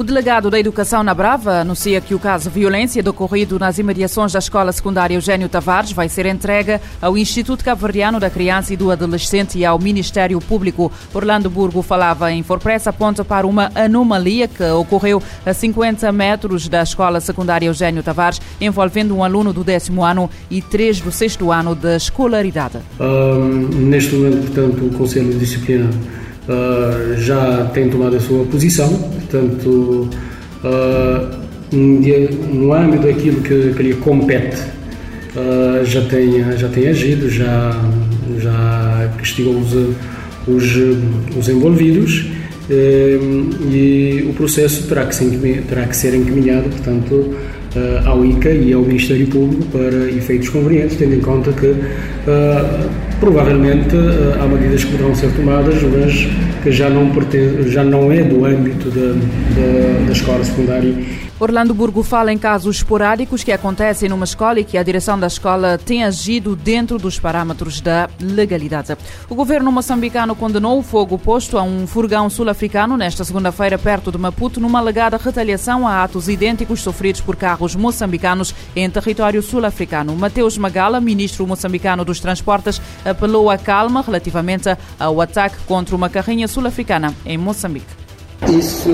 O delegado da Educação na Brava anuncia que o caso de violência decorrido nas imediações da escola secundária Eugênio Tavares vai ser entregue ao Instituto Cabo-Verdiano da Criança e do Adolescente e ao Ministério Público. Orlando Burgo falava em Forpress, aponta para uma anomalia que ocorreu a 50 metros da escola secundária Eugênio Tavares, envolvendo um aluno do décimo ano e três do sexto ano da escolaridade. Um, neste momento, portanto, o Conselho de Disciplina uh, já tem tomado a sua posição, portanto, no âmbito daquilo que, que lhe compete, uh, já, tem, já tem agido, já, já castigou os, os, os envolvidos e o processo terá que, ser, terá que ser encaminhado, portanto, ao ICA e ao Ministério Público para efeitos convenientes, tendo em conta que Provavelmente eh, há medidas que poderão ser tomadas, mas que já não, pertence, já não é do âmbito da, da, da escola secundária Orlando Burgo fala em casos esporádicos que acontecem numa escola e que a direção da escola tem agido dentro dos parâmetros da legalidade. O governo moçambicano condenou o fogo posto a um furgão sul-africano nesta segunda-feira perto de Maputo numa alegada retaliação a atos idênticos sofridos por carros moçambicanos em território sul-africano. Mateus Magala, ministro moçambicano dos Transportes, apelou à calma relativamente ao ataque contra uma carrinha sul-africana em Moçambique. Isso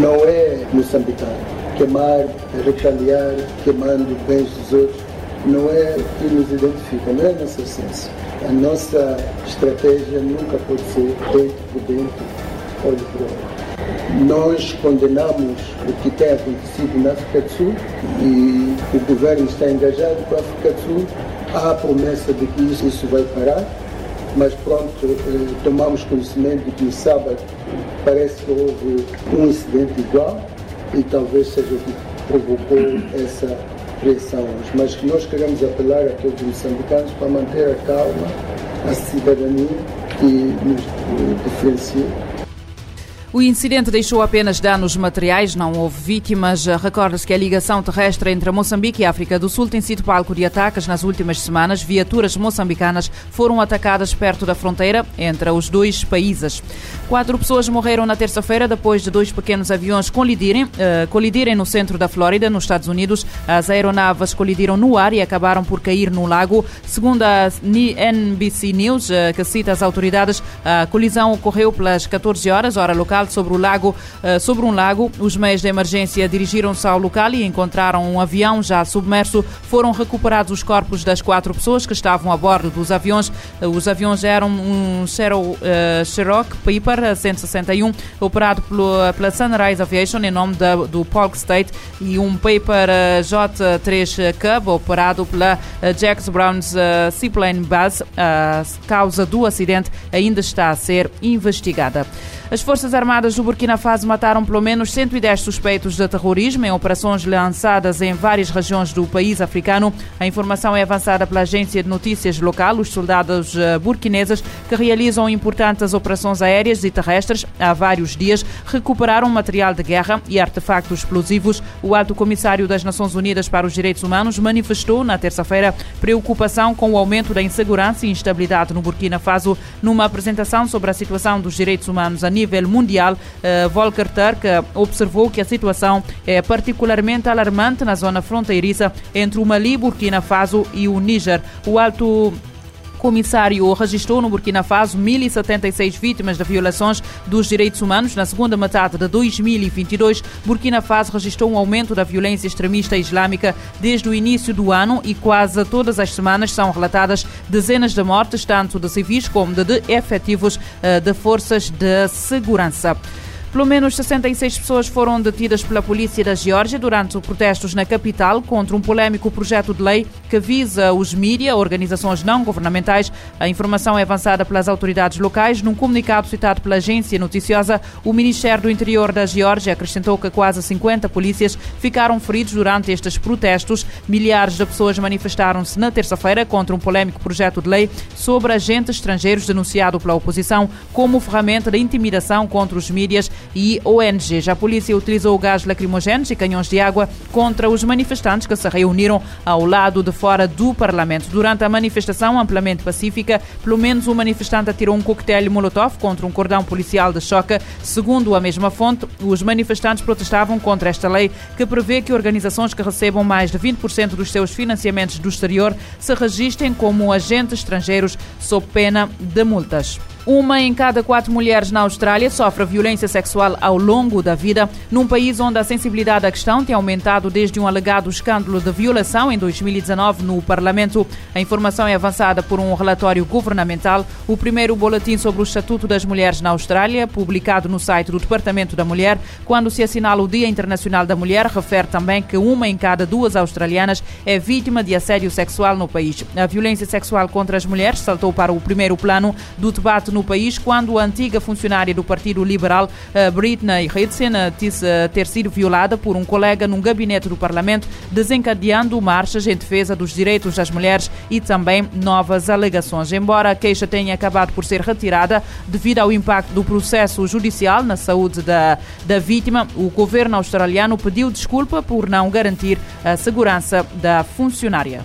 não é moçambicano queimar, retaliar, queimando bens dos outros, não é que nos identifica, não é a nossa. A nossa estratégia nunca pode ser dentro por dentro, olho por olho. Nós condenamos o que tem acontecido na África do Sul e o governo está engajado com a África do Sul. Há a promessa de que isso vai parar, mas pronto, eh, tomamos conhecimento de que no sábado parece que houve um incidente igual e talvez seja o que provocou essa pressão. Mas nós queremos apelar a todos os moçambicanos para manter a calma, a cidadania que nos diferencia o incidente deixou apenas danos materiais, não houve vítimas. Recorda-se que a ligação terrestre entre Moçambique e África do Sul tem sido palco de ataques nas últimas semanas. Viaturas moçambicanas foram atacadas perto da fronteira entre os dois países. Quatro pessoas morreram na terça-feira depois de dois pequenos aviões colidirem, uh, colidirem no centro da Flórida, nos Estados Unidos. As aeronaves colidiram no ar e acabaram por cair no lago. Segundo a NBC News, uh, que cita as autoridades, a colisão ocorreu pelas 14 horas, hora local sobre o lago, eh, sobre um lago. Os meios de emergência dirigiram-se ao local e encontraram um avião já submerso. Foram recuperados os corpos das quatro pessoas que estavam a bordo dos aviões. Eh, os aviões eram um Cherokee Piper 161, operado pela Sunrise Aviation em nome do Polk State e um Piper J3 Cub, operado pela Jacks Brown's Seaplane Bus. A causa do acidente ainda está a ser investigada. As Forças Armadas do Burkina Faso mataram pelo menos 110 suspeitos de terrorismo em operações lançadas em várias regiões do país africano. A informação é avançada pela agência de notícias local. Os soldados eh, burquineses que realizam importantes operações aéreas e terrestres há vários dias recuperaram material de guerra e artefactos explosivos. O alto comissário das Nações Unidas para os Direitos Humanos manifestou na terça-feira preocupação com o aumento da insegurança e instabilidade no Burkina Faso numa apresentação sobre a situação dos direitos humanos a nível nível mundial, uh, Volker Turk observou que a situação é particularmente alarmante na zona fronteiriça entre o Mali, Burkina Faso e o Níger. O alto comissário registrou no Burkina Faso 1.076 vítimas de violações dos direitos humanos. Na segunda metade de 2022, Burkina Faso registrou um aumento da violência extremista islâmica desde o início do ano e quase todas as semanas são relatadas dezenas de mortes, tanto de civis como de efetivos eh, de forças de segurança. Pelo menos 66 pessoas foram detidas pela polícia da Geórgia durante os protestos na capital contra um polémico projeto de lei que visa os mídia, organizações não governamentais. A informação é avançada pelas autoridades locais. Num comunicado citado pela agência noticiosa, o Ministério do Interior da Geórgia acrescentou que quase 50 polícias ficaram feridos durante estes protestos. Milhares de pessoas manifestaram-se na terça-feira contra um polémico projeto de lei sobre agentes estrangeiros denunciado pela oposição como ferramenta de intimidação contra os mídias e ONGs. A polícia utilizou gás lacrimogéneos e canhões de água contra os manifestantes que se reuniram ao lado de fora do Parlamento. Durante a manifestação amplamente pacífica, pelo menos um manifestante atirou um coquetel molotov contra um cordão policial de choque. Segundo a mesma fonte, os manifestantes protestavam contra esta lei que prevê que organizações que recebam mais de 20% dos seus financiamentos do exterior se registrem como agentes estrangeiros sob pena de multas. Uma em cada quatro mulheres na Austrália sofre violência sexual ao longo da vida, num país onde a sensibilidade à questão tem aumentado desde um alegado escândalo de violação em 2019 no Parlamento. A informação é avançada por um relatório governamental, o primeiro boletim sobre o Estatuto das Mulheres na Austrália, publicado no site do Departamento da Mulher, quando se assinala o Dia Internacional da Mulher, refere também que uma em cada duas australianas é vítima de assédio sexual no país. A violência sexual contra as mulheres saltou para o primeiro plano do debate no país quando a antiga funcionária do Partido Liberal, eh, Britney Ritson, eh, disse eh, ter sido violada por um colega num gabinete do Parlamento, desencadeando marchas em defesa dos direitos das mulheres e também novas alegações. Embora a queixa tenha acabado por ser retirada devido ao impacto do processo judicial na saúde da, da vítima, o governo australiano pediu desculpa por não garantir a segurança da funcionária.